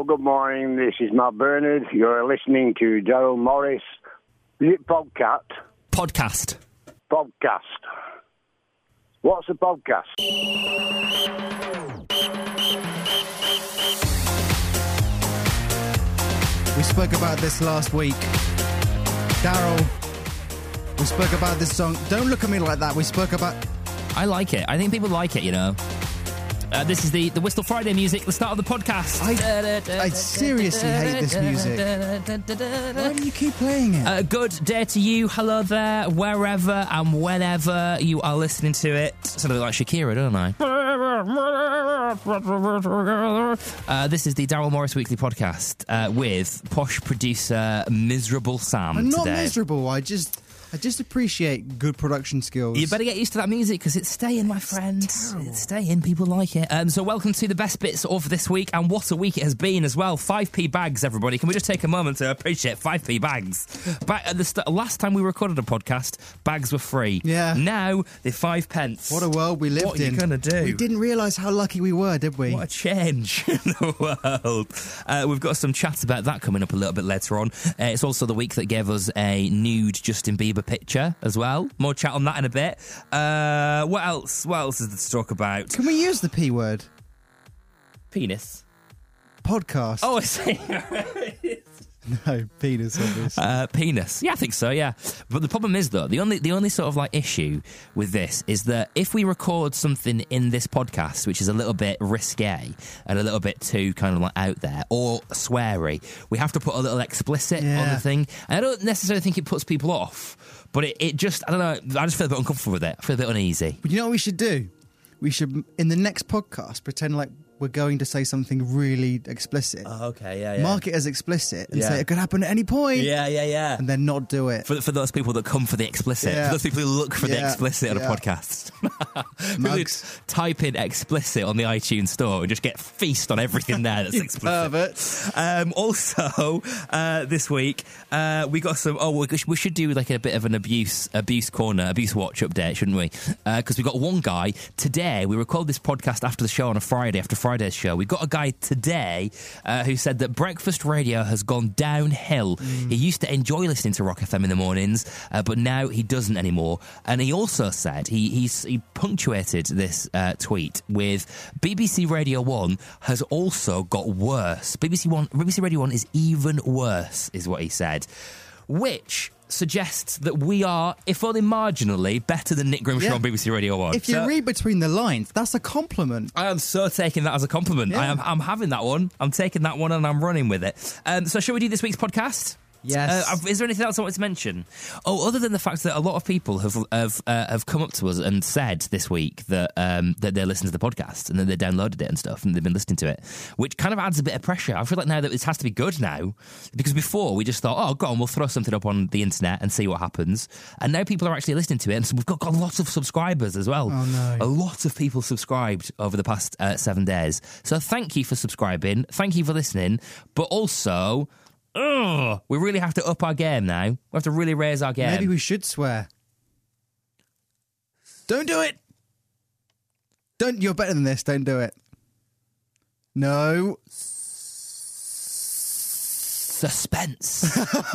Hello, good morning. This is Matt Bernard. You're listening to Darryl Morris. Is it podcast? Podcast. Podcast. What's a podcast? We spoke about this last week. Darryl, we spoke about this song. Don't look at me like that. We spoke about. I like it. I think people like it, you know. Uh, this is the, the Whistle Friday music, the start of the podcast. I, I seriously hate this music. Why do you keep playing it? Uh, good day to you, hello there, wherever and whenever you are listening to it. Sound a bit like Shakira, don't I? Uh, this is the Darryl Morris Weekly Podcast uh, with posh producer Miserable Sam. I'm not today. miserable. I just, I just appreciate good production skills. You better get used to that music because it's staying, my friend. It's staying. People like it. Um, so, welcome to the best bits of this week, and what a week it has been as well. Five p bags, everybody. Can we just take a moment to appreciate five p bags? Back at the st- last time we recorded a podcast, bags were free. Yeah. Now they're five pence. What a world we lived in. What are you gonna do? We didn't realise how lucky we were, did we? What a change in the world. Uh, we've got some chats about that coming up a little bit later on. Uh, it's also the week that gave us a nude Justin Bieber picture as well. More chat on that in a bit. Uh, what else? What else is there to talk about? Can we use the p word? Penis. Podcast. Oh, I see. no, penis, obviously. Uh, penis. Yeah, I think so. Yeah, but the problem is though the only the only sort of like issue with this is that if we record something in this podcast which is a little bit risque and a little bit too kind of like out there or sweary, we have to put a little explicit on the thing. And I don't necessarily think it puts people off, but it, it just I don't know. I just feel a bit uncomfortable with it. I feel a bit uneasy. But you know what we should do? We should, in the next podcast, pretend like we're going to say something really explicit. okay. Yeah. Mark it as explicit and Yeah. say it could happen at any point. Yeah. Yeah. Yeah. And then not do it. For, for those people that come for the explicit, Yeah. for those people who look for the explicit on a podcast, Mugs. type in explicit on the iTunes store and just get feast on everything there that's explicit. Um, also, uh, this week uh, we got some. Oh, we we should do like a bit of an abuse abuse corner, abuse watch update, shouldn't we? Because we got one guy today. We recorded this podcast after the show on a Friday, after Friday's show. We got a guy today uh, who said that breakfast radio has gone downhill. He used to enjoy listening to Rock FM in the mornings, uh, but now he doesn't anymore. And he also said he he punctuated this uh, tweet with BBC Radio One has also got worse. BBC One, BBC Radio One is even worse, is what he said, which suggests that we are, if only marginally, better than Nick Grimshaw Yeah. on BBC Radio One. If you So- read between the lines, that's a compliment. I am so taking that as a compliment. I am, I'm having that one. I'm taking that one and I'm running with it. Um, so, shall we do this week's podcast? Yes. Uh, is there anything else I want to mention? Oh, other than the fact that a lot of people have have uh, have come up to us and said this week that um, that they listened to the podcast and that they downloaded it and stuff and they've been listening to it, which kind of adds a bit of pressure. I feel like now that this has to be good now because before we just thought, oh, go on, we'll throw something up on the internet and see what happens, and now people are actually listening to it, and so we've got, got lots of subscribers as well. Oh, no. A lot of people subscribed over the past uh, seven days. So thank you for subscribing. Thank you for listening. But also, ugh, we really have to up our game now. We have to really raise our game. Maybe we should swear. Don't do it. Don't. You're better than this. Don't do it. No. Suspense.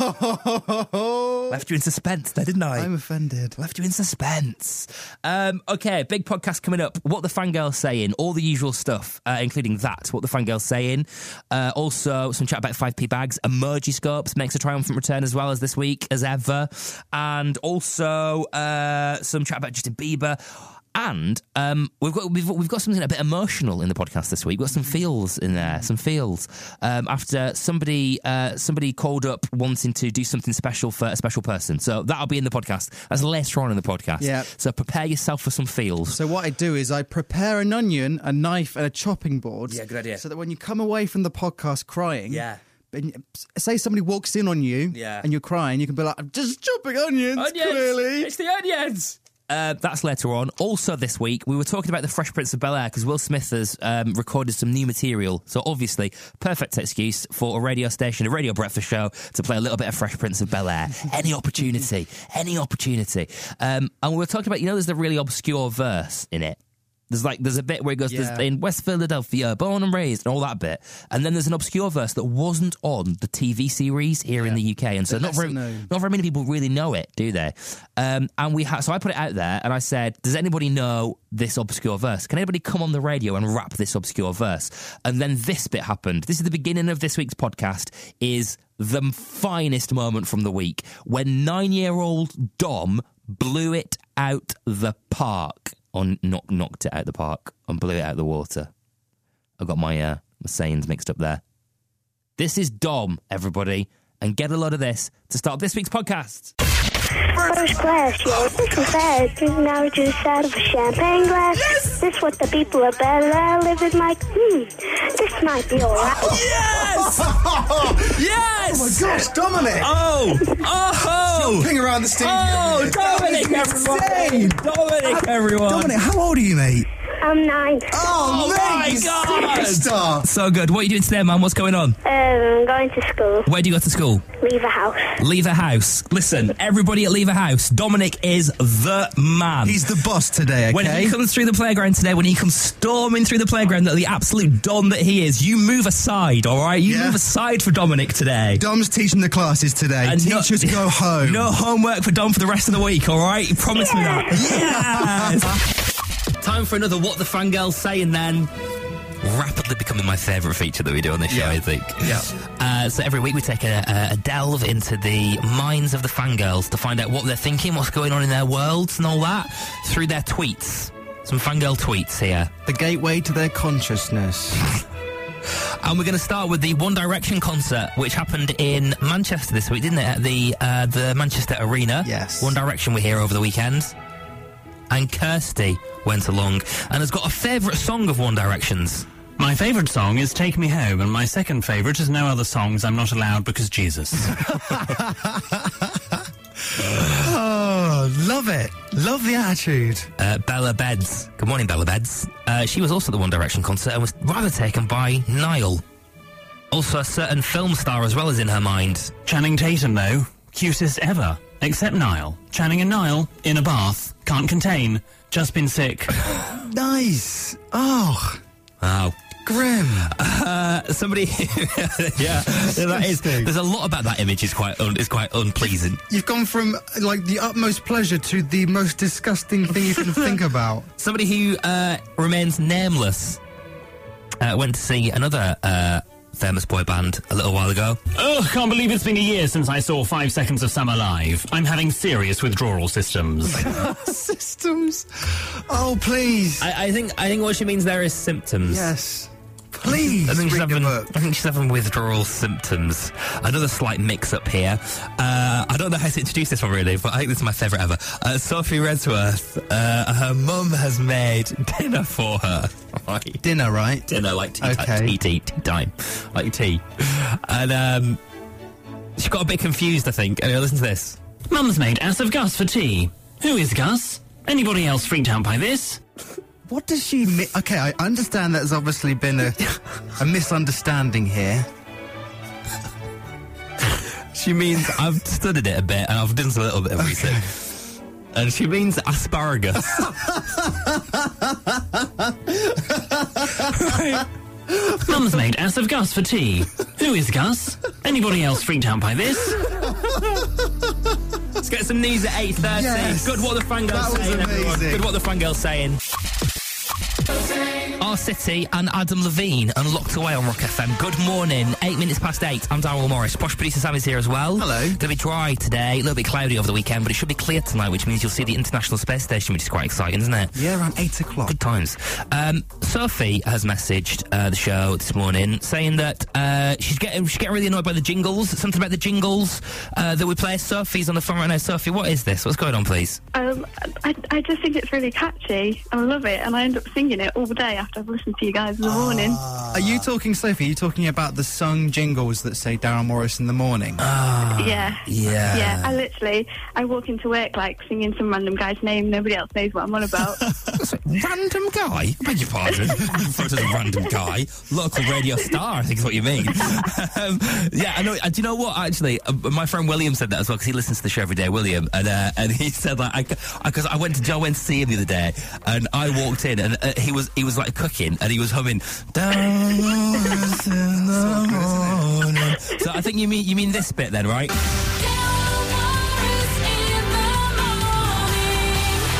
Left you in suspense there, didn't I? I'm offended. Left you in suspense. Um, okay, big podcast coming up. What the fangirl's saying, all the usual stuff, uh, including that. What the fangirl's saying. Uh, also, some chat about 5p bags. Emoji scopes makes a triumphant return as well as this week, as ever. And also, uh, some chat about Justin Bieber. And um, we've got we've, we've got something a bit emotional in the podcast this week. We've got some feels in there, some feels. Um, after somebody uh, somebody called up wanting to do something special for a special person, so that'll be in the podcast. That's later on in the podcast. Yeah. So prepare yourself for some feels. So what I do is I prepare an onion, a knife, and a chopping board. Yeah, good idea. So that when you come away from the podcast crying, Yeah. and say somebody walks in on you, Yeah. and you're crying, you can be like, "I'm just chopping onions, onions. clearly." It's the onions. Uh, that's later on. Also, this week we were talking about the Fresh Prince of Bel Air because Will Smith has um, recorded some new material. So obviously, perfect excuse for a radio station, a radio breakfast show, to play a little bit of Fresh Prince of Bel Air. any opportunity, any opportunity. Um, and we were talking about, you know, there's the really obscure verse in it. There's like there's a bit where it goes Yeah. in West Philadelphia, born and raised, and all that bit, and then there's an obscure verse that wasn't on the TV series here in the UK, and so The not very known. not very many people really know it, do they? Um, and we ha- so I put it out there, and I said, "Does anybody know this obscure verse? Can anybody come on the radio and rap this obscure verse?" And then this bit happened. This is the beginning of this week's podcast. Is the finest moment from the week when nine-year-old Dom blew it out the park, or knock, knocked it out the park, and blew it out the water. I got my uh, my sayings mixed up there. This is Dom, everybody, and get a lot of this to start this week's podcast. First class, yo. This is bad. Drinking orange juice out of a champagne glass. This what the people are better living like. Hmm, this might be alright. Yes! yes! Oh my gosh, Dominic! Oh! Oh! Jumping around the studio. Oh, Dominic, everyone! Dominic, everyone! Dominic, how old are you, mate? I'm nine. Oh, my God. Superstar. So good. What are you doing today, man? What's going on? Um, going to school. Where do you go to school? Leave a house. Lever House. Listen, everybody at Lever House, Dominic is the man. He's the boss today, okay? When he comes through the playground today, when he comes storming through the playground, that the absolute don that he is, you move aside, all right? You Yeah. move aside for Dominic today. Dom's teaching the classes today. And no- Teachers go home. No homework for Dom for the rest of the week, all right? You promise me that. Yes. Time for another What the Fangirls Saying then. Rapidly becoming my favourite feature that we do on this show, Yeah. I think. Yeah. Uh, so every week we take a, a, a delve into the minds of the fangirls to find out what they're thinking, what's going on in their worlds, and all that through their tweets. Some fangirl tweets here. The gateway to their consciousness. And we're going to start with the One Direction concert, which happened in Manchester this week, didn't it? At the uh, the Manchester Arena. Yes. One Direction were here over the weekend. And Kirsty went along and has got a favourite song of One Direction's. My favourite song is Take Me Home, and my second favourite is No Other Songs I'm Not Allowed Because Jesus. oh, love it. Love the attitude. Uh, Bella Beds. Good morning, Bella Beds. Uh, she was also at the One Direction concert and was rather taken by Niall. Also, a certain film star as well as in her mind. Channing Tatum, though, cutest ever. Except Niall. Channing and Niall, in a bath, can't contain, just been sick. Nice. Oh, Wow. grim. Somebody, yeah, that is. There's a lot about that image. is quite un, is quite unpleasing. You've gone from like the utmost pleasure to the most disgusting thing you can think about. Somebody who uh, remains nameless uh, went to see another uh, famous boy band a little while ago. Ugh, can't believe it's been a year since I saw Five Seconds of Summer live. I'm having serious withdrawal systems. Systems. Oh, please. I, I think I think what she means there is symptoms. yes. Please. I think, she's having. I think she's having withdrawal symptoms. Another slight mix up here. Uh, I don't know how to introduce this one really, but I think this is my favourite ever. Uh, Sophie Redsworth, uh, her mum has made dinner for her. Right. Dinner, right? Dinner, like tea, Okay. time, tea, tea, tea time, like tea. And um, she got a bit confused, I think. Anyway, listen to this. Mum's made ass of Gus for tea. Who is Gus? Anybody else freaked out by this? What does she mean? Okay, I understand that there's obviously been a, a misunderstanding here. She means I've studied it a bit and I've done a little bit of research. And she means asparagus. right. Mum's made ass of Gus for tea. Who is Gus? Anybody else freaked out by this? Let's get some news at 8.30. Yes. Good what the fangirls That was saying, everyone. amazing. Good what the fangirls saying. Sing. R. City and Adam Levine unlocked away on Rock FM. Good morning. Eight minutes past eight. I'm Darryl Morris. Posh producer Sam is here as well. Hello. Going to be dry today. A little bit cloudy over the weekend, but it should be clear tonight, which means you'll see the International Space Station, which is quite exciting, isn't it? Yeah, around eight o'clock. Good times. Um, Sophie has messaged uh, the show this morning saying that uh, she's getting she's getting really annoyed by the jingles. Something about the jingles uh, that we play. Sophie's on the phone right now. Sophie, what is this? What's going on, please? Um, I, I just think it's really catchy I love it and I end up singing it all day after I've listened to you guys in the morning. Are you talking, Sophie? Are you talking about the sung jingles that say Darryl Morris in the morning? yeah. yeah. Yeah, I literally, I walk into work like singing some random guy's name. Nobody else knows what I'm on about. Random guy? Beg your pardon. Referred to as a random guy. Local radio star, I think is what you mean. um, yeah, I know. uh, Do you know what? Actually, uh, my friend William said that as well because he listens to the show every day. William, and uh, and he said like, because I, went to Joe went to see him the other day, and I walked in and uh, he was he was like cooking and he was humming. "Down in the morning." So I think you mean you mean this bit then, right?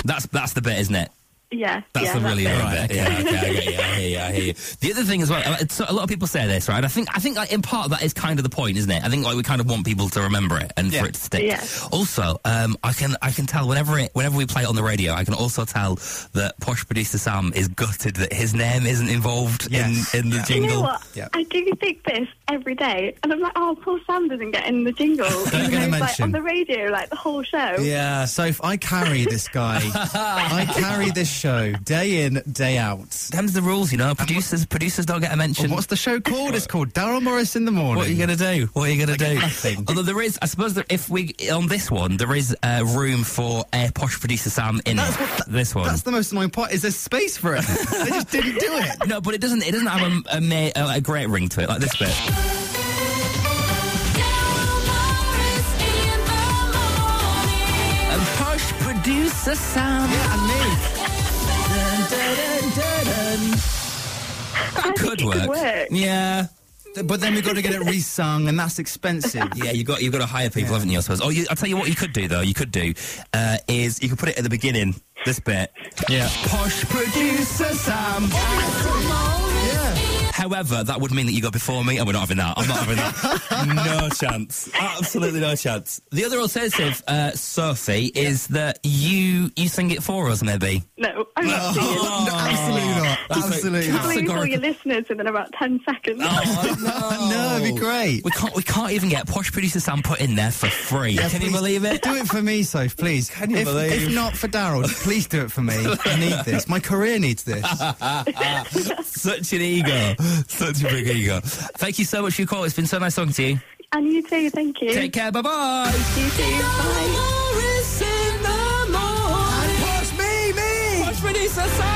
That's that's the bit, isn't it? Yeah. That's yeah, the really it. annoying bit. Yeah, okay, I get you. I hear you. I hear you. The other thing as well, uh, it's, a lot of people say this, right? I think, I think, like, in part that is kind of the point, isn't it? I think, like, we kind of want people to remember it and Yeah. for it to stick. Yeah. Also, um, I can, I can tell whenever it, whenever we play it on the radio, I can also tell that posh producer Sam is gutted that his name isn't involved Yes. in, in the Yeah. jingle. You know what? Yeah. I do think this every day, and I'm like, oh, poor Sam doesn't get in the jingle. gonna Even though he's, like mention- on the radio, like the whole show. Yeah. Soph, I carry this guy. I carry this show day in, day out. Them's the rules, you know. Producers, producers don't get a mention. Well, what's the show called? It's called Darryl Morris in the morning. What are you going to do? What are you going to do? nothing. Although there is, I suppose that if we on this one there is uh, room for a posh producer Sam in That's what- this one. That's the most annoying part. Is there space for it? they just didn't do it. no, but it doesn't. It doesn't have a, a, ma- a, a great ring to it like this bit. And posh producer Sam. And me. Dun, could work. could work. Yeah. But then we've got to get it resung, and that's expensive. Yeah, you got you've got to hire people, haven't you? I suppose. Oh, you, I'll tell you what you could do though. You could do uh, is you could put it at the beginning. This bit. Yeah. Posh producer Sam. However, that would mean that you go before me, and we're not having that. I'm not having that. no chance. Absolutely no chance. The other alternative, uh, Sophie, is that you you sing it for us, maybe. No, I'm not singing. No, absolutely not. That's Absolutely that's not. Please, all your listeners within about 10 seconds. Oh, No, it'd be great. We can't. We can't even get posh producer Sam put in there for free. Can you believe it? Do it for me, Soph, please. Can you if, believe? If not for Darryl, please do it for me. I need this. My career needs this. Such an ego. Such a big ego. Thank you so much for your call. It's been so nice talking to you. And you too, thank you. Take care. Bye bye. You too, bye. me, me! Posh producer Sam.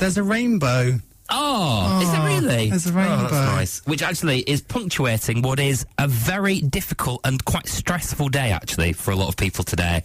There's a rainbow. Oh, is there really? there's a Oh, rainbow. that's nice. Which actually is punctuating what is a very difficult and quite stressful day, actually, for a lot of people today.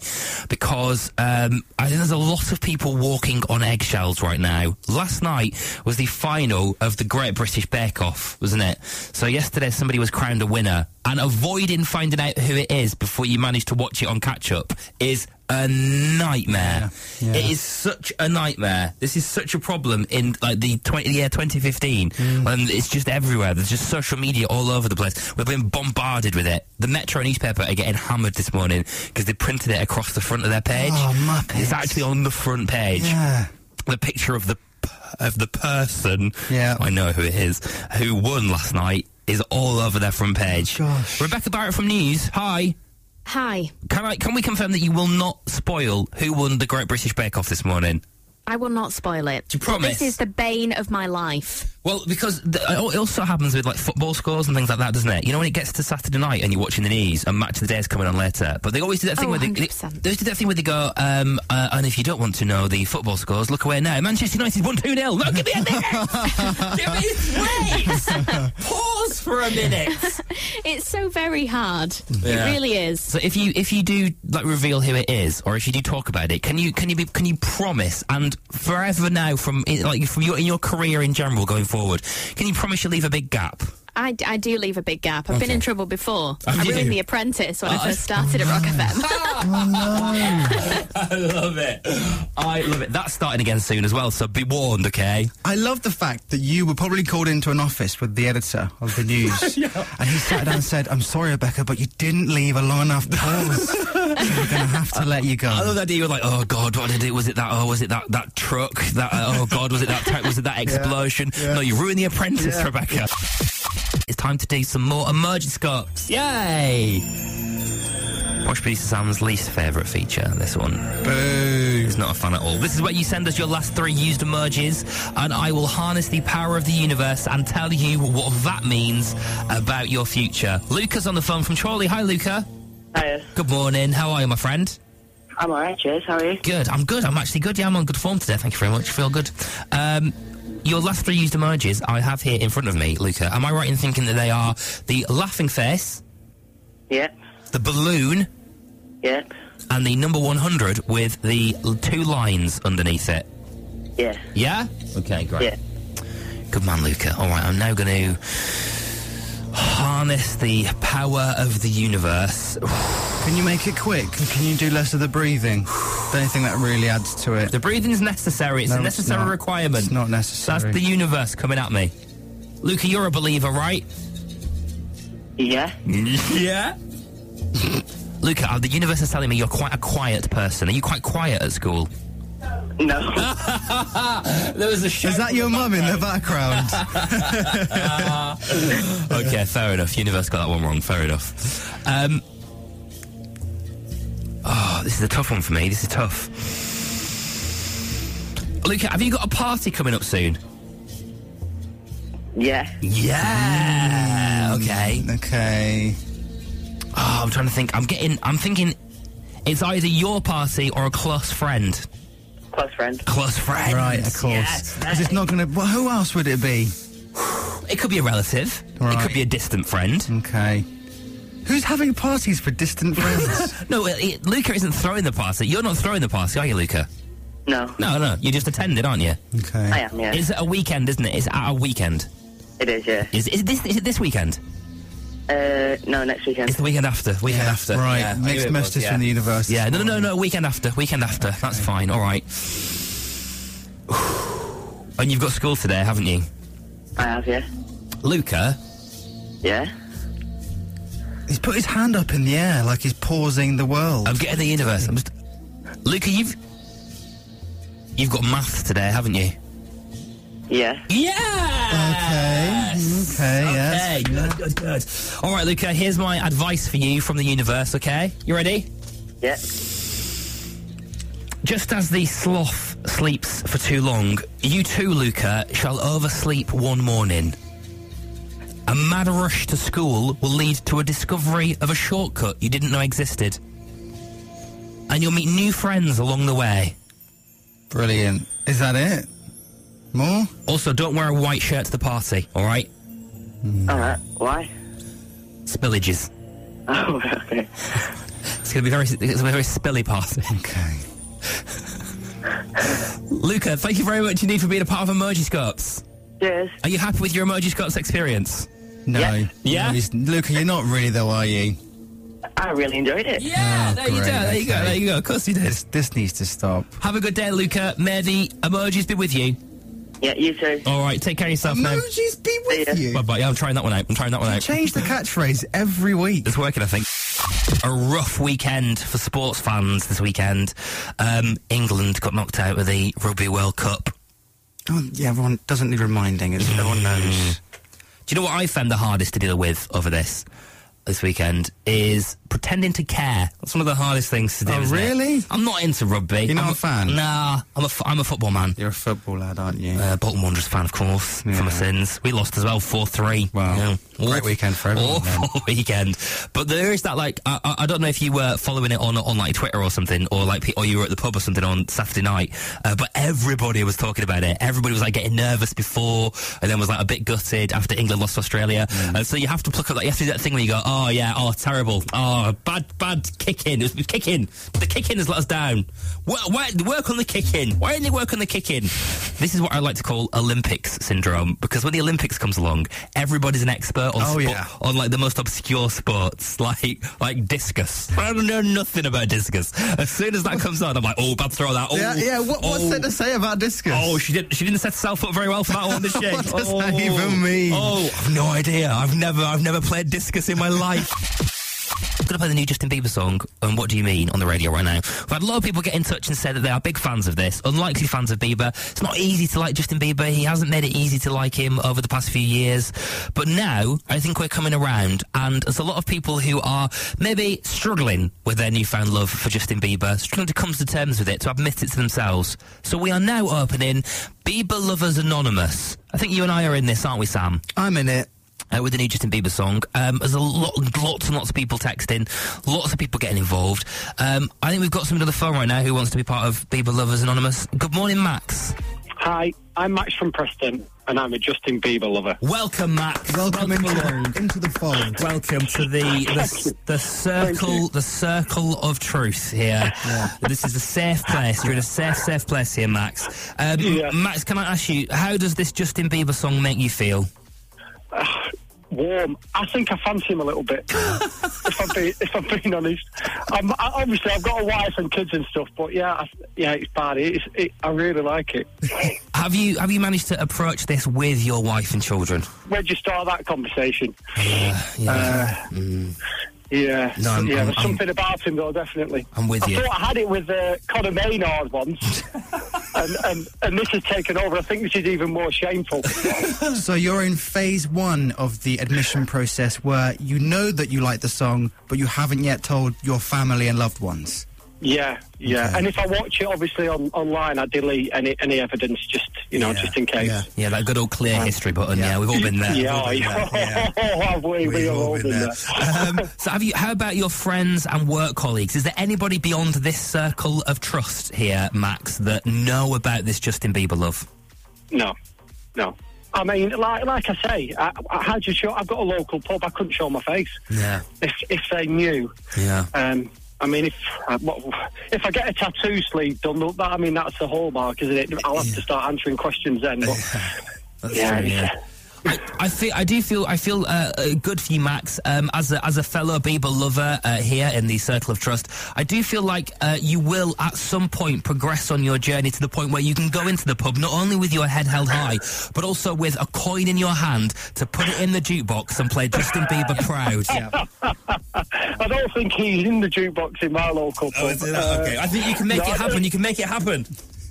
Because um, I think there's a lot of people walking on eggshells right now. Last night was the final of the Great British Bake Off, wasn't it? So yesterday somebody was crowned a winner. And avoiding finding out who it is before you manage to watch it on catch up is a nightmare. Yeah. It is such a nightmare. This is such a problem in like the 20, year 2015, Mm. and it's just everywhere. There's just social media all over the place. We've been bombarded with it. The Metro newspaper are getting hammered this morning because they printed it across the front of their page. Oh. It's actually on the front page. Yeah. The picture of the of the person. Yeah. I know who it is. Who won last night is all over their front page. gosh. Rebecca Barrett from News. Hi. Hi. Can I? Can we confirm that you will not spoil who won the Great British Bake Off this morning? I will not spoil it. Do you promise? This is the bane of my life. Well, because the, it also happens with like football scores and things like that, doesn't it? You know, when it gets to Saturday night and you're watching the news and Match of the Day is coming on later, but they always do that thing Oh, where they, they, they always do that thing where they go, um, uh, and if you don't want to know the football scores, look away now. Manchester United won 2 0. No, give me a minute! give me wait! Pause for a minute! It's so very hard. Yeah. It really is. So if you if you do like reveal who it is, or if you do talk about it, can you can you be, can you promise and forever now from like from your in your career in general going forward, can you promise you leave a big gap? I, I do leave a big gap. I've been in trouble before. Have I you? ruined The Apprentice when Oh, I first started at Rock FM. I love it. I love it. That's starting again soon as well, so be warned, okay? I love the fact that you were probably called into an office with the editor of the news, and he sat down and said, "I'm sorry, Rebecca, but you didn't leave a long enough pause. so we're going to have to let you go." I love that idea. You're like, oh god, what did it? Was it that? Oh, was it that that truck? That? Uh, oh god, was it that? ta- was it that explosion? No, you ruined the apprentice, Yeah. Rebecca. It's time to do some more Emoji Scopes. Yay! Watch producer Sam's least favourite feature. This one. Boo. He's not a fan at all. This is where you send us your last three used emojis, and I will harness the power of the universe and tell you what that means about your future. Luca's on the phone from Chorley. Hi, Luca. Hiya. Good morning. How are you, my friend? I'm alright, cheers. How are you? Good. I'm good. I'm actually good. Yeah, I'm on good form today. Thank you very much. Feel good. Um, your last three used emojis I have here in front of me, Luca. Am I right in thinking that they are the laughing face, Yeah. the balloon, Yeah. and the number 100 with the two lines underneath it? Yeah. Yeah? Okay, great. Yeah. Good man, Luca. All right, I'm now going to harness the power of the universe. Can you make it quick? Can you do less of the breathing? Don't think that really adds to it. The breathing's necessary. It's No, a necessary not. requirement. It's not necessary. that's the universe coming at me. Luca, you're a believer, right? Yeah. yeah. Luca, uh, the universe is telling me you're quite a quiet person. Are you quite quiet at school? No. There was a show. Is that your mum in the background? okay, fair enough. Universe got that one wrong. Fair enough. Um, oh, this is a tough one for me. This is tough. Luca, have you got a party coming up soon? yeah. Yeah. Okay. okay. Oh, I'm trying to think. I'm getting. I'm thinking. It's either your party or a close friend. Close friend. Close friend. Right, of course. Yes, Because it's not going to. Well, who else would it be? It could be a relative. It could be a distant friend. Okay. Who's having parties for distant friends? No, it, it- Luca isn't throwing the party. You're not throwing the party, are you, Luca? No. No, no. You just attended, aren't you? okay. I am, yeah. It's a weekend, isn't it? It's at a weekend. It is, yeah. Is, is this is it this weekend? Uh, no, next weekend. It's the weekend after. Weekend Yeah, after. right. Yeah, I Mixed it messages yeah. from the universe. Yeah, no, no, no, no. Weekend after. Weekend after. That's fine. All right. And you've got school today, haven't you, I have, yeah. Luca? Yeah. He's put his hand up in the air like he's pausing the world. I'm getting the universe. I'm just. Luca, you've you've got maths today, haven't you? Yeah. Yeah. Okay. Okay. Yes. Good, good, good. All right, Luca, here's my advice for you from the universe, okay? You ready? Yeah. Just as the sloth sleeps for too long, you too, Luca, shall oversleep one morning. A mad rush to school will lead to a discovery of a shortcut you didn't know existed. And you'll meet new friends along the way. Brilliant. Is that it? More? Also, don't wear a white shirt to the party, all right? Hmm. Alright. Why? Spillages. Oh, okay. It's going to be very, it's a very spilly party. Okay. Luca, thank you very much indeed for being a part of Emoji Scopes. Cheers. Are you happy with your Emoji Scopes experience? No. Yeah. Yeah? No, Luca, you're not really though, are you? I really enjoyed it. Yeah, Oh, there you go, great, there you go, there you go. Of course you did. This, this needs to stop. Have a good day, Luca. May the emojis be with you. Yeah, you too. All right, take care of yourself now. Emojis be with ya. you. Bye bye. Yeah, I'm trying that one out. I'm trying that one out. Change the catchphrase every week. It's working, I think. A rough weekend for sports fans this weekend. Um, England got knocked out of the Rugby World Cup. Oh, yeah, everyone doesn't need reminding. It's, everyone knows. Do you know what I found the hardest to deal with over this this weekend is pretending to care. That's one of the hardest things to do. Oh, isn't it? really? I'm not into rugby. You're not I'm a fan? Nah, I'm a, f- I'm a football man. You're a football lad, aren't you? Uh, Bolton Wanderers fan, of course, for Yeah. my sins. We lost as well, 4-3. Wow. Great Awful- weekend for everyone, Awful weekend. But there is that, like, I, I don't know if you were following it on, on like, Twitter or something, or, like, or you were at the pub or something on Saturday night, uh, but everybody was talking about it. Everybody was, like, getting nervous before, and then was, like, a bit gutted after England lost to Australia. Mm. And so you have to pluck up, like, you have to do that thing where you go, oh, Oh, yeah, oh, terrible. Oh, bad, bad kicking. It was, kicking. The kicking has let us down. Why, why, work on the kicking. Why didn't they work on the kicking? This is what I like to call Olympics syndrome because when the Olympics comes along, everybody's an expert on Oh, yeah. on like the most obscure sports, like like discus. I don't know nothing about discus. As soon as that comes on, I'm like, oh, bad throw that. Oh, yeah, yeah. What, what's oh, there to oh. say about discus? Oh, she didn't. She didn't set herself up very well for that one, did she? What does oh, that even mean? Oh, I've no idea. I've never, I've never played discus in my life. Gonna to play the new Justin Bieber song, and what do you mean, on the radio right now. We've had a lot of people get in touch and say that they are big fans of this, unlikely fans of Bieber. It's not easy to like Justin Bieber. He hasn't made it easy to like him over the past few years. But now, I think we're coming around, and there's a lot of people who are maybe struggling with their newfound love for Justin Bieber, struggling to come to terms with it, to admit it to themselves. So we are now opening Bieber Lovers Anonymous. I think you and I are in this, aren't we, Sam? I'm in it. Uh, with the new Justin Bieber song. Um, there's a lot, lots and lots of people texting, lots of people getting involved. Um, I think we've got somebody on the phone right now who wants to be part of Bieber Lovers Anonymous. Good morning, Max. Hi, I'm Max from Preston, and I'm a Justin Bieber lover. Welcome, Max. Welcome, into, into the fold. Welcome to the the, the circle the circle of truth here. This is a safe place. You're in a safe safe place here, Max. Um, Yeah. Max, can I ask you how does this Justin Bieber song make you feel? Warm. I think I fancy him a little bit. if I'm being, if I'm being honest, I'm, I, obviously I've got a wife and kids and stuff, but yeah, I, yeah, it's bad. It's, it, I really like it. Have you have you managed to approach this with your wife and children? Where'd you start that conversation? Yeah, uh, mm. Yeah, No, I'm- yeah. I'm- there's I'm- something about him though, definitely. I'm with I you. thought I had it with uh, Conor Maynard once, and, and and this has taken over. I think this is even more shameful. So you're in phase one of the admission process where you know that you like the song, but you haven't yet told your family and loved ones. Yeah, yeah. Okay. And if I watch it, obviously on online, I delete any any evidence, just you know, Yeah, just in case. yeah. Yeah, that good old clear history button. Yeah, we've all been there. Yeah, been there, yeah. we? We We've have all all been been there. there. Um, so, have you? How about your friends and work colleagues? Is there anybody beyond this circle of trust here, Max, that know about this Justin Bieber love? No, no. I mean, like like I say, I, I had to show. I've got a local pub. I couldn't show my face. Yeah, If if they knew, yeah. um, I mean, if uh, if I get a tattoo sleeve done, that I mean, that's the hallmark, isn't it? I'll have to start answering questions then. But yeah, true, yeah. I, I feel, I do feel, I feel uh, uh, good for you, Max. Um, as a as a fellow Bieber lover uh, here in the Circle of Trust, I do feel like uh, you will at some point progress on your journey to the point where you can go into the pub not only with your head held high, but also with a coin in your hand to put it in the jukebox and play Justin Bieber proud. I don't think he's in the jukebox in my local pub. Uh, I think you can make no, it happen. You can make it happen.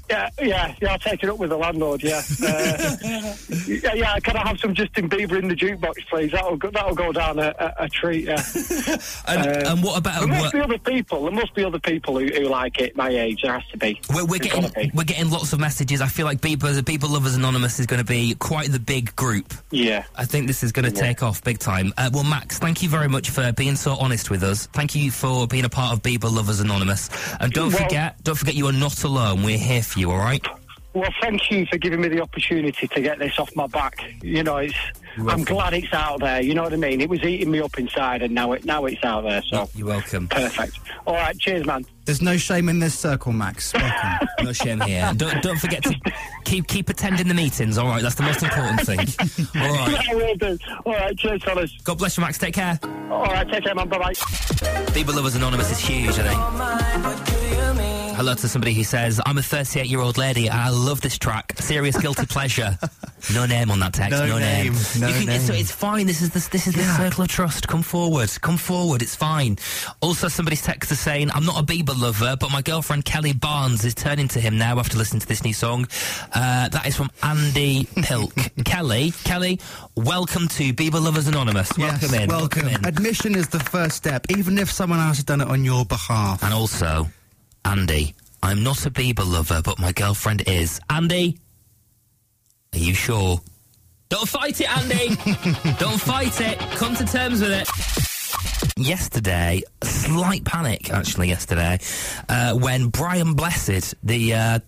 Yeah, yeah, yeah. I'll take it up with the landlord. Yeah, uh, yeah, yeah. Can I have some Justin Bieber in the jukebox, please? That'll go, that'll go down a, a, a treat. Yeah. And, Uh, and what about There what, must be other people. There must be other people who, who like it. My age, there has to be. We're, we're getting be. we're getting lots of messages. I feel like Bieber, Bieber Lovers Anonymous is going to be quite the big group. Yeah. I think this is going to take off big time. Uh, well, Max, thank you very much for being so honest with us. Thank you for being a part of Bieber Lovers Anonymous. And don't Well- forget, don't forget, you are not alone. We're here for you. All right. Well, thank you for giving me the opportunity to get this off my back. You know, it's. I'm glad it's out there. You know what I mean? It was eating me up inside, and now it now it's out there. So You're welcome. perfect. All right, cheers, man. There's no shame in this circle, Max. Welcome. No shame here. Don't don't forget to keep keep attending the meetings. All right, that's the most important thing. All right. I will do. All right, cheers, fellas. God bless you, Max. Take care. All right, take care, man. Bye bye. Bieber Lovers Anonymous is huge, I think. Hello to somebody who says, I'm a 38 year old lady and I love this track. Serious guilty pleasure. No name on that text. No No, name, no You can- it's, name. it's fine. This is this, this is the circle of trust. Come forward. Come forward. It's fine. Also, somebody's text is saying, I'm not a Bieber lover, but my girlfriend Kelly Barnes is turning to him now after listening to this new song. Uh, that is from Andy Pilk. Kelly, Kelly, welcome to Bieber Lovers Anonymous. Welcome yes, in. welcome. in. Admission is the first step, even if someone else has done it on your behalf. And also, Andy, I'm not a Bieber lover, but my girlfriend is. Andy, are you sure? Don't fight it, Andy! Don't fight it! Come to terms with it! Yesterday, slight panic actually. Yesterday, uh, when Brian Blessed, the uh,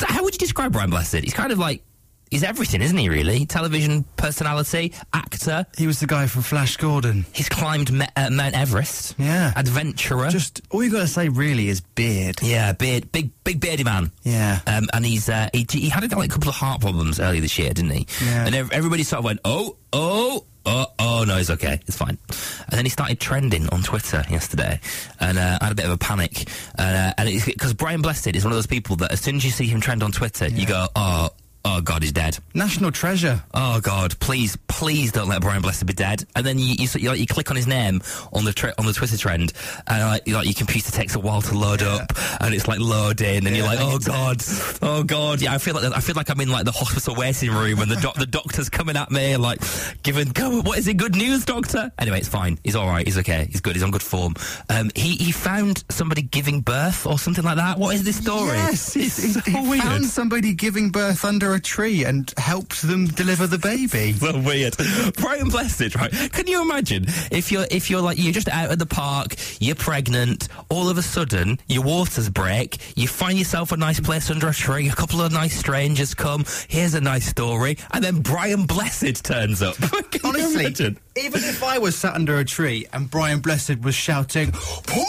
how would you describe Brian Blessed? He's kind of like he's everything, isn't he? Really, television personality, actor. He was the guy from Flash Gordon. He's climbed Me- uh, Mount Everest. Yeah. adventurer. Just all you got to say really is beard. Yeah, beard, big, big beardy man. Yeah. Um, and he's uh, he, he had like a couple of heart problems earlier this year, didn't he? Yeah. And ev- everybody sort of went, oh, oh, oh, oh, no, he's okay, it's fine. And then he started trending on Twitter yesterday, and uh, I had a bit of a panic. Uh, and it's because Brian Blessed is one of those people that as soon as you see him trend on Twitter, you go, oh. Oh God, he's dead. National treasure. Oh God, please, please don't let Brian Blessed be dead. And then you you, you, like, you click on his name on the tre- on the Twitter trend, and like, you- like your computer takes a while to load up, and it's like loading, and you're like, oh God, oh God, yeah. I feel like I feel like I'm in like the hospital waiting room, and the doc- the doctor's coming at me, like giving, go, what is it? Good news, doctor? Anyway, it's fine. He's all right. He's okay. He's good. He's on good form. Um, he he found somebody giving birth or something like that. What is this story? Yes, it's he, so he weird. found somebody giving birth under a tree and helped them deliver the baby. so weird. Brian Blessed, right? Can you imagine if you're if you're like you're just out at the park, you're pregnant, all of a sudden your waters break, you find yourself a nice place under a tree, a couple of nice strangers come, here's a nice story, and then Brian Blessed turns up. Can you Honestly, imagine? even if I was sat under a tree and Brian Blessed was shouting, "Pour!"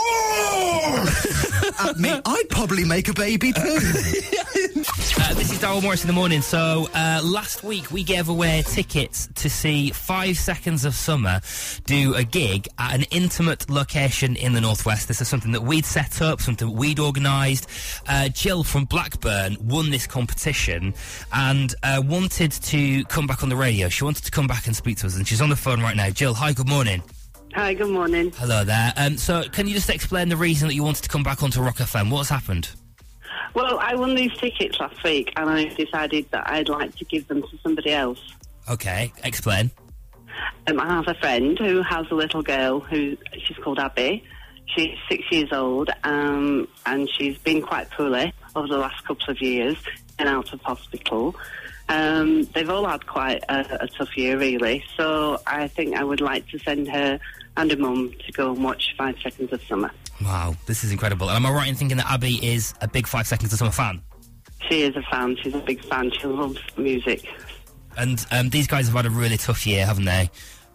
At me, I'd probably make a baby too. Uh, this is Darryl Morris in the morning. So uh, last week we gave away tickets to see Five Seconds of Summer do a gig at an intimate location in the northwest. This is something that we'd set up, something we'd organised. Uh, Jill from Blackburn won this competition and uh, wanted to come back on the radio. She wanted to come back and speak to us, and she's on the phone right now. Jill, hi, good morning. Hi, good morning. Hello there. Um, so can you just explain the reason that you wanted to come back onto Rock FM? What's happened? Well, I won these tickets last week and I decided that I'd like to give them to somebody else. Okay, explain. Um, I have a friend who has a little girl who she's called Abby. She's six years old um, and she's been quite poorly over the last couple of years and out of hospital. Um, they've all had quite a, a tough year, really. So I think I would like to send her and her mum to go and watch Five Seconds of Summer. Wow, this is incredible. And am I right in thinking that Abby is a big Five Seconds of Summer fan? She is a fan. She's a big fan. She loves music. And um, these guys have had a really tough year, haven't they?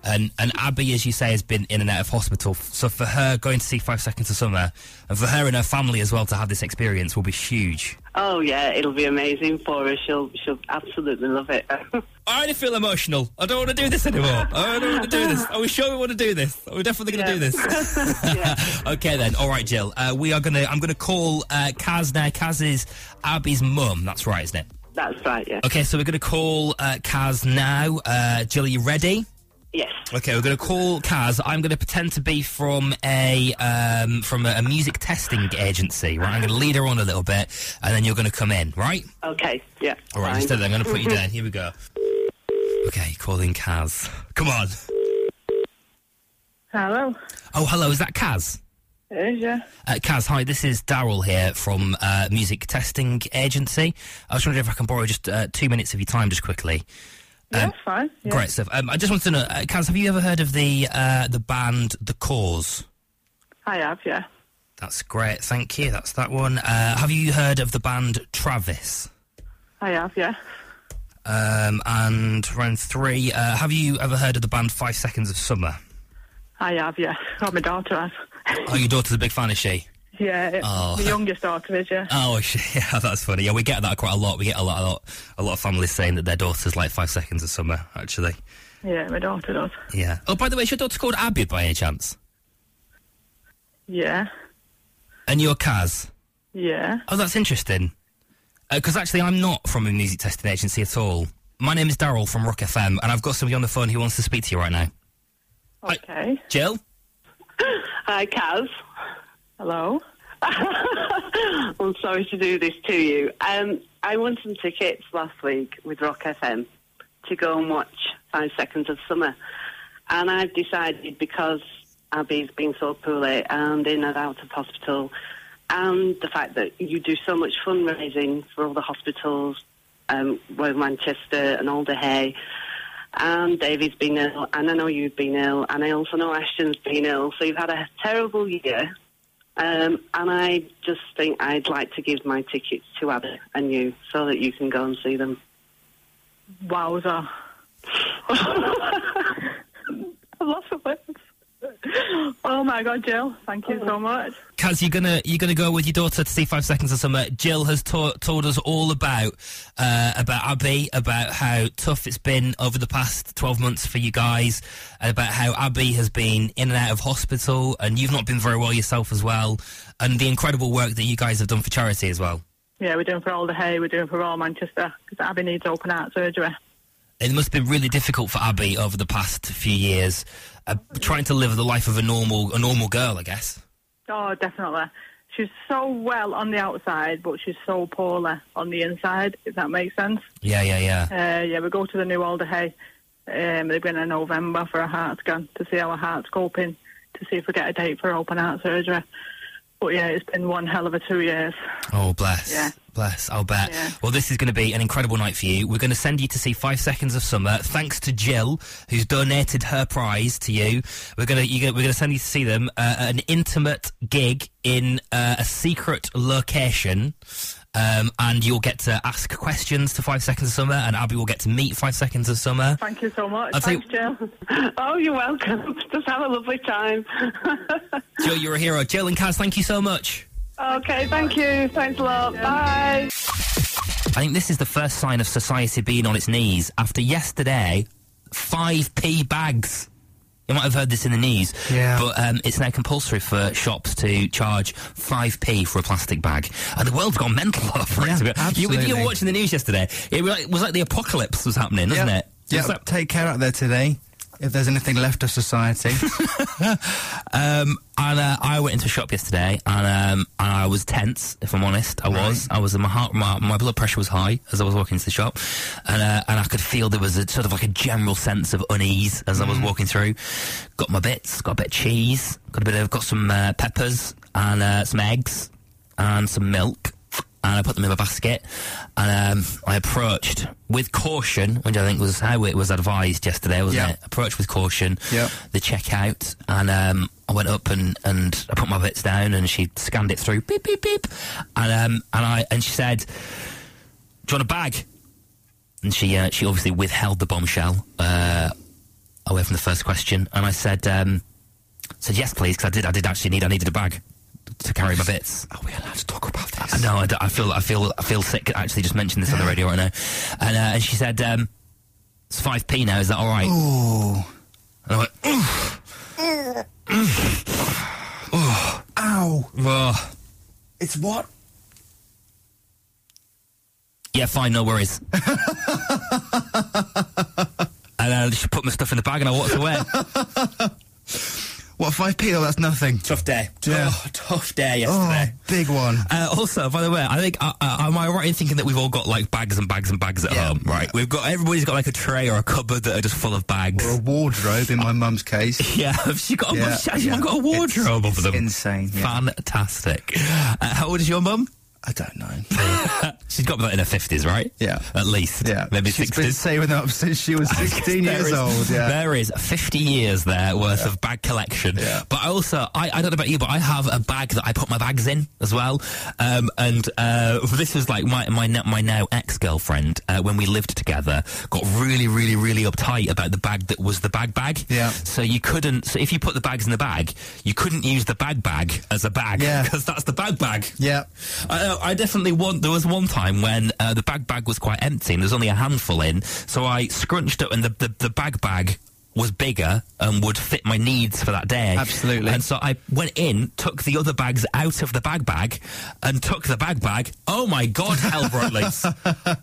And and Abby, as you say, has been in and out of hospital. So for her going to see Five Seconds of Summer, and for her and her family as well to have this experience will be huge. Oh yeah, it'll be amazing for her. She'll she'll absolutely love it. I already feel emotional. I don't want to do this anymore. I don't want to do this. Are we sure we want to do this? Are we definitely going to do this? okay then. All right, Jill. Uh, we are going to. I'm going to call uh, Kaz now. Kaz is Abby's mum. That's right, isn't it? That's right. Yeah. Okay, so we're going to call uh, Kaz now. Uh, Jill, are you ready? Yes. Okay, we're going to call Kaz. I'm going to pretend to be from a um, from a, a music testing agency. Right, I'm going to lead her on a little bit, and then you're going to come in. Right? Okay. Yeah. All right. fine. Instead, I'm going to put you down. Here we go. Okay, calling Kaz. Come on. Hello. Oh, hello. Is that Kaz? It is, yeah. Uh, Kaz, hi. This is Darryl here from uh, Music Testing Agency. I was wondering if I can borrow just uh, two minutes of your time, just quickly. Yeah, Um, that's fine. Yeah. Great stuff. Um, I just wanted to know, uh, Kaz, have you ever heard of the uh, the band The Corrs? I have, yeah. That's great. Thank you. That's that one. Uh, have you heard of the band Travis? I have, yeah. Um, and round three, uh, have you ever heard of the band Five Seconds of Summer? I have, yeah. Oh, my daughter has. Oh, your daughter's a big fan, is she? Yeah, Oh. the youngest daughter is, yeah. Oh, yeah, that's funny. Yeah, we get that quite a lot. We get a lot, a lot, a lot of families saying that their daughters like Five Seconds of Summer. Actually, Yeah, my daughter does. yeah. Oh, by the way, is your daughter called Abby by any chance? Yeah, And you're Kaz? yeah. Oh, that's interesting. Uh, because actually, I'm not from a music testing agency at all. My name is Darryl from Rock FM, and I've got somebody on the phone who wants to speak to you right now. Okay. Jill? Hi, Kaz. Hello. I'm sorry to do this to you. Um, I won some tickets last week with Rock FM to go and watch Five Seconds of Summer. And I've decided because Abby's been so poorly and in and out of hospital, and the fact that you do so much fundraising for all the hospitals, um, Royal Manchester and Alder Hey, and David's been ill, and I know you've been ill, and I also know Ashton's been ill, so you've had a terrible year. Um, and I just think I'd like to give my tickets to Abby and you so that you can go and see them. Wowza. I've lost my words. Oh my god, Jill, thank you so much. Kaz, you're gonna you're gonna go with your daughter to see Five Seconds of Summer. Jill has ta- told us all about uh, about Abby, about how tough it's been over the past twelve months for you guys, about how Abby has been in and out of hospital, and you've not been very well yourself as well, and the incredible work that you guys have done for charity as well. yeah, we're doing for all the Hay, we're doing for all Manchester because Abby needs open heart surgery. It must have been really difficult for Abby over the past few years, uh, trying to live the life of a normal a normal girl, I guess. Oh, definitely. She's so well on the outside, but she's so poorly on the inside. If that makes sense. Yeah, yeah, yeah. Uh, yeah, we go to the new Alder Hey. Um, they're going in November for a heart scan to see how her heart's coping, to see if we get a date for open heart surgery. But yeah, it's been one hell of a two years. Oh, bless. Yeah. Bless, I'll bet. Yeah. Well, this is going to be an incredible night for you. We're going to send you to see Five Seconds of Summer, thanks to Jill, who's donated her prize to you. We're going to we're going to send you to see them uh, an intimate gig in uh, a secret location. Um, and you'll get to ask questions to Five Seconds of Summer, and Abby will get to meet Five Seconds of Summer. Thank you so much. I'll tell you- Thanks, Jill. oh, you're welcome. Just have a lovely time. Jill, you're a hero. Jill and Kaz, thank you so much. okay, thank you. Thanks a lot. Bye. I think this is the first sign of society being on its knees after yesterday, 5p bags. You might have heard this in the news. Yeah. But um, it's now compulsory for shops to charge 5p for a plastic bag. And the world's gone mental over Yeah, it. You, you were watching the news yesterday. It was like, it was like the apocalypse was happening, wasn't Yeah. it? Yeah, take care out there today. If there's anything left of society. Um, and uh, I went into a shop yesterday, and um, I was tense. If I'm honest, I was. I was. My heart, my, my blood pressure was high as I was walking into the shop, and uh, and I could feel there was a sort of like a general sense of unease as I was walking through. Got my bits, got a bit of cheese, got a bit of, got some uh, peppers and uh, some eggs and some milk. And I put them in my basket, and um, I approached with caution, which I think was how it was advised yesterday, wasn't Yeah. it? Approach with caution Yep. the checkout, and um, I went up and, and I put my bits down, and she scanned it through, beep beep beep, and um, and I and she said, "Do you want a bag?" And she uh, she obviously withheld the bombshell uh, away from the first question, and I said um, said yes, please, because I did I did actually need I needed a bag to carry my bits. Are we allowed to talk about this? I know. I, I feel. I feel. I feel sick. Actually, just mentioned this on the radio right now, and uh, and she said, um, "It's five p now. Is that all right?" Ooh. And I went, "Oof." Ow. "Oh, It's what? yeah, fine, no worries." and uh, she put my stuff in the bag, and I walked away. What, 5p? Oh, that's nothing. tough day. Yeah. Oh, tough day Oh, yesterday. big one. Uh, also, by the way, I think uh, uh, am I right in thinking that we've all got like bags and bags and bags at Yeah. home? Right, we've got everybody's got like a tray or a cupboard that are just full of bags. Or a wardrobe in my mum's case. Yeah, have she got a, Yeah, she actually yeah. got a wardrobe It's- of them. insane. Fantastic. Uh, how old is your mum? I don't know. She's got that in her fifties, right? Yeah. at least. Yeah. maybe She's been saving up since she was 16 years is- old. Yeah. There is 50 years there worth of bag collection. Yeah. But I also, I, I don't know about you, but I have a bag that I put my bags in as well. Um, and uh, this was like my my, now- my now ex girlfriend uh, when we lived together got really, really, really uptight about the bag that was the bag bag. Yeah. So you couldn't, so if you put the bags in the bag, you couldn't use the bag bag as a bag Yeah. because that's the bag bag. Yeah. I, definitely want. There was one time when uh, the bag bag was quite empty and there's only a handful in, so I scrunched up and the, the, the bag bag was bigger and would fit my needs for that day. Absolutely. And so I went in, took the other bags out of the bag bag, and took the bag bag. Oh my God, Hell Broadleys.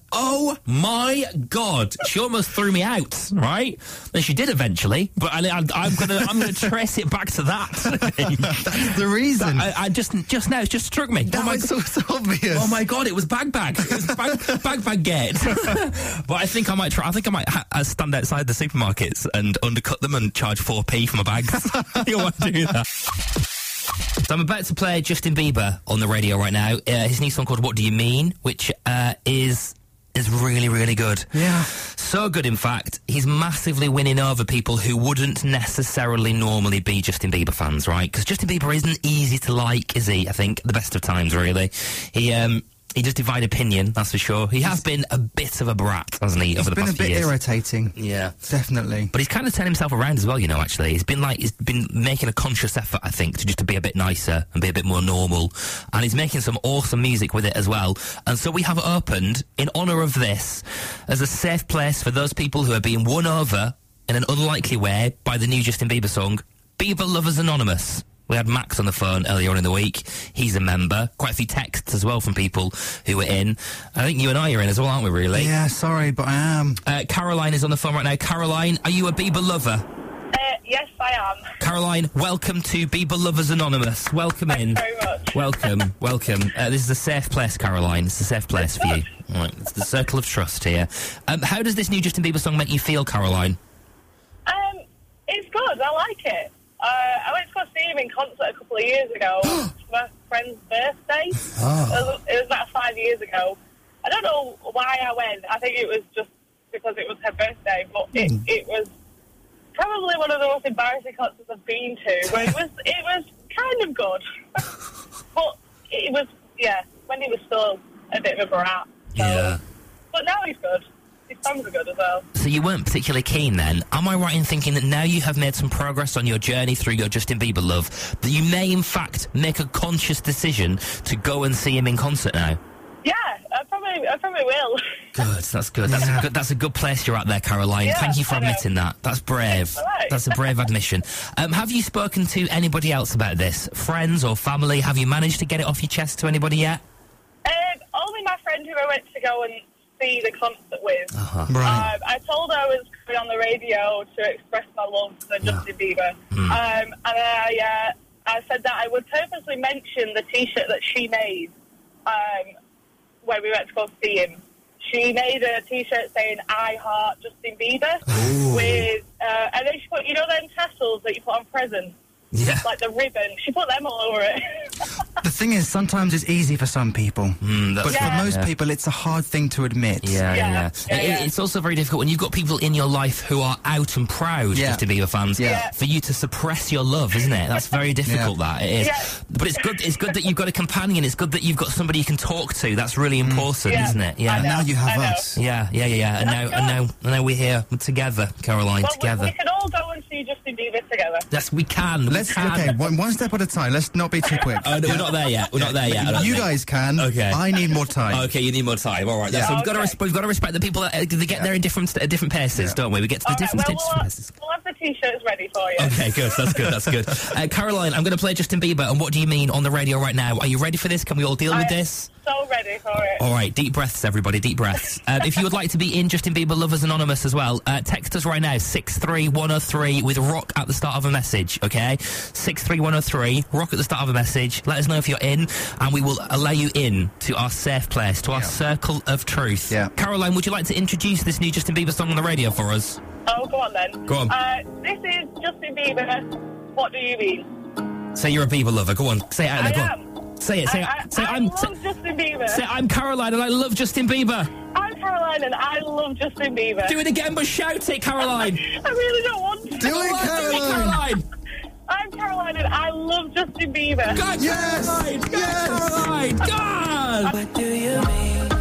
oh my God. She almost threw me out, right? And she did eventually, but I, I'm gonna I'm gonna trace it back to that. That's the reason. I, I just just now it just struck me. that oh my was so, so obvious. Oh my god! It was bag bag. It was bag bag bag gate. but I think I might try. I think I might ha- uh, stand outside the supermarkets and undercut them and charge four p for my bags. I think I want to do that. So I'm about to play Justin Bieber on the radio right now. Uh, his new song called "What Do You Mean," which uh, is is really really good. Yeah. So good, in fact, he's massively winning over people who wouldn't necessarily normally be Justin Bieber fans, right? Because Justin Bieber isn't easy to like, is he? I think the best of times, really. He um he does divide opinion, that's for sure. He has been a bit of a brat, hasn't he, over the been a past few bit years? irritating. Yeah. Definitely. But he's kind of turned himself around as well, you know, actually. He's been like, he's been making a conscious effort, I think, to just to be a bit nicer and be a bit more normal. And he's making some awesome music with it as well. And so we have opened, in honour of this, as a safe place for those people who are being won over in an unlikely way by the new Justin Bieber song, Bieber Lovers Anonymous. We had Max on the phone earlier on in the week. He's a member. Quite a few texts as well from people who were in. I think you and I are in as well, aren't we, really? Yeah, sorry, but I am. Uh, Caroline is on the phone right now. Caroline, are you a Bieber lover? Uh, yes, I am. Caroline, welcome to Bieber Lovers Anonymous. Welcome in. Thank you very much. Welcome, welcome. Uh, this is a safe place, Caroline. It's a safe place for you. All right, it's the circle of trust here. Um, how does this new Justin Bieber song make you feel, Caroline? Um, it's good. I like it. Uh, I went to go see him in concert a couple of years ago. for my friend's birthday. Oh. It, was, about five years ago. I don't know why I went. I think it was just because it was her birthday, but it, Hmm. it was probably one of the most embarrassing concerts I've been to. But it was it was kind of good, but it was yeah when he was still a bit of a brat. Yeah. But now he's good. His songs are good as well. So you weren't particularly keen then. Am I right in thinking that now you have made some progress on your journey through your Justin Bieber love, that you may in fact make a conscious decision to go and see him in concert now? Yeah, I probably I probably will. Good, that's good. That's a good. That's a good place you're at there, Caroline. Yeah, Thank you for admitting that. That's brave. right. That's a brave admission. Um, have you spoken to anybody else about this? Friends or family? Have you managed to get it off your chest to anybody yet? Um, only my friend who I went to go and see the concert with. Uh-huh. Right. Um, I told her I was going on the radio to express my love for Justin Bieber, um, and I, uh, I said that I would purposely mention the T-shirt that she made um, when we went to go see him. She made a T-shirt saying "I heart Justin Bieber" with, uh, and then she put, you know, them tassels that you put on presents, Yeah. like the ribbon. She put them all over it. The thing is, sometimes it's easy for some people, Mm, but Yeah. for most Yeah. people, it's a hard thing to admit. Yeah, yeah, Yeah, yeah. yeah, It- It's also very difficult when you've got people in your life who are out and proud Yeah. Justin Bieber fans. Yeah. For you to suppress your love, isn't it? That's very difficult. That it is. Yeah. But it's good. It's good that you've got a companion. It's good that you've got somebody you can talk to. That's really important, Yeah. isn't it? Yeah. know. Now you have I know. us. Yeah, yeah, yeah, yeah. And now, That's and now, and now we're here together, Caroline. well, we, together. we can all go and see Justin Bieber together. Yes, we can. Let's we can. okay, one, one step at a time. Let's not be too quick. Oh, no, we're not there yet. We're not there yet. You think. guys can. Okay. I need more time. Okay, you need more time. All right. Yeah. So we've got to Okay. we've got to respect the people that uh, they get there in different st- different paces, Yeah. don't we? We get to the All right, different well, stages. we'll, paces. we'll T-shirts ready for you. Okay, good. That's good. That's good. Uh, Caroline, I'm going to play Justin Bieber. And what do you mean on the radio right now? Are you ready for this? Can we all deal I with this? So ready for it. All right, deep breaths, everybody, deep breaths. Um, if you would like to be in Justin Bieber Lovers Anonymous as well, uh, text us right now, 63103 with rock at the start of a message, okay? 63103, rock at the start of a message. Let us know if you're in, and we will allow you in to our safe place, to our Yeah. circle of truth. Yeah. Caroline, would you like to introduce this new Justin Bieber song on the radio for us? Oh, go on then. Go on. Uh, this is Justin Bieber. What do you mean? Say you're a Bieber lover. Go on, say it out I there. Go am. on. Say it. Say I, it. Say I, I I'm. love Say, Justin Bieber. say I'm Caroline and I love Justin Bieber. I'm Caroline and I love Justin Bieber. Do it again, but shout it, Caroline. I really don't want to. Do it, Come on, do it, Caroline. Caroline. I'm Caroline and I love Justin Bieber. God, Yes! Caroline. God, Yes! Caroline. God. What do you mean?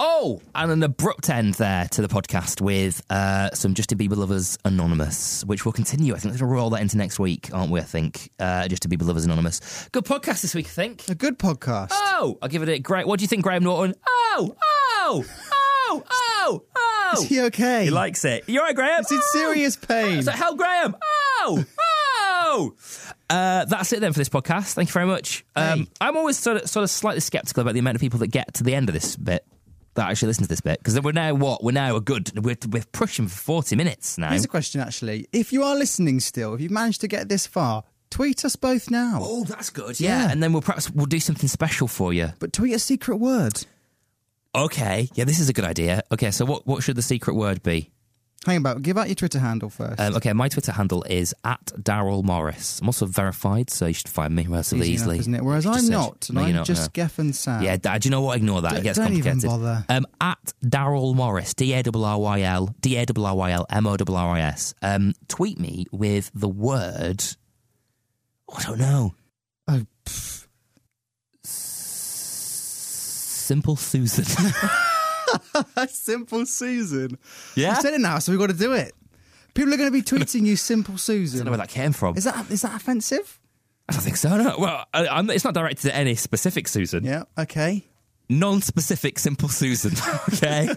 Oh, and an abrupt end there to the podcast with uh, some Justin Bieber Lovers Anonymous, which will continue. I think we'll roll that into next week, aren't we? I think uh, Justin Bieber Lovers Anonymous. Good podcast this week, I think. A good podcast. Oh, I'll give it a great. What do you think, Graham Norton? Oh, oh, oh, oh, oh. Is he okay? He likes it. You all right, Graham? It's in Oh. serious pain. Is that Hell Graham? Oh, oh. Uh, that's it then for this podcast. Thank you very much. Um, Hey. I'm always sort of, sort of slightly skeptical about the amount of people that get to the end of this bit that actually listen to this bit because we're now what we're now a good we're, we're pushing for 40 minutes now. Here's a question, actually. If you are listening still, if you've managed to get this far, tweet us both now. Oh, that's good. Yeah. Yeah. and then we'll perhaps we'll do something special for you. But tweet a secret word. Okay, yeah, this is a good idea. Okay, so what what should the secret word be? Hang about. Give out your Twitter handle first. Um, okay, my Twitter handle is at Darryl Morris. I'm also verified, so you should find me relatively Easy enough, easily. isn't it? Whereas I'm not, and No, I'm not, just no. Geff and Sam. Yeah, d- do you know what? Ignore that. it Don't- gets don't even bother. Um, at Darryl Morris, D A R R Y L, D A R R Y L, M O R R I S. Um, tweet me with the word. Oh, I don't know. Oh, Simple Susan. Simple Susan. Yeah? You said it now, so we've got to do it. People are going to be tweeting you Simple Susan. I don't know where that came from. Is that is that offensive? I don't think so. No. Well, I, I'm, it's not directed at any specific Susan. Yeah. Okay. non-specific simple Susan. Okay,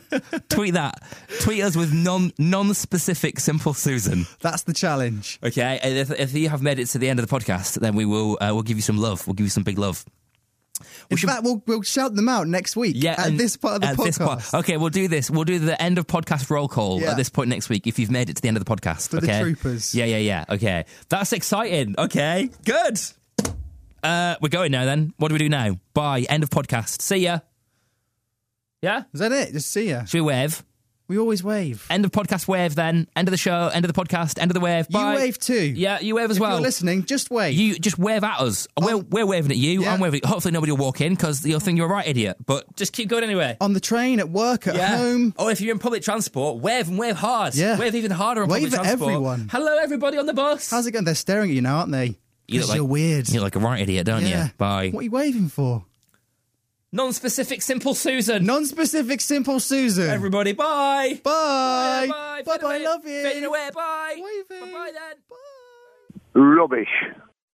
tweet that. Tweet us with non non-specific simple Susan. That's the challenge. Okay, if, if you have made it to the end of the podcast, then we will uh, we'll give you some love. We'll give you some big love. In fact, we'll, we'll shout them out next week Yeah, at this part of the at this podcast. part. Okay, we'll do this. We'll do the end of podcast roll call Yeah. at this point next week if you've made it to the end of the podcast. For the okay? troopers. Yeah, yeah, yeah. Okay, that's exciting. Okay, good. Uh, we're going now. Then what do we do now? Bye. End of podcast. See ya. Yeah. Is that it? Just see ya. Should we wave? We always wave. End of podcast wave. Then end of the show. End of the podcast. End of the wave. Bye. You wave too. Yeah, you wave as If well. you're listening, just wave. You just wave at us. We're, we're waving at you. Yeah. I'm waving. Hopefully nobody will walk in because you'll think you're a right idiot. But just keep going anyway. On the train, at work, at home. Or if you're in public transport, wave and wave hard. Yeah. Wave even harder on Wave public at transport. everyone. Hello, everybody on the bus. How's it going? They're staring at you now, aren't they? You look 'Cause like, you're weird. You're like a right idiot, don't Yeah. you? Bye. What are you waving for? Non-specific, simple Susan. Non-specific, simple Susan. Everybody, bye. Bye. Bye. Bye. Bye. Love you. Fading away. Bye. Waving. Bye then. Rubbish.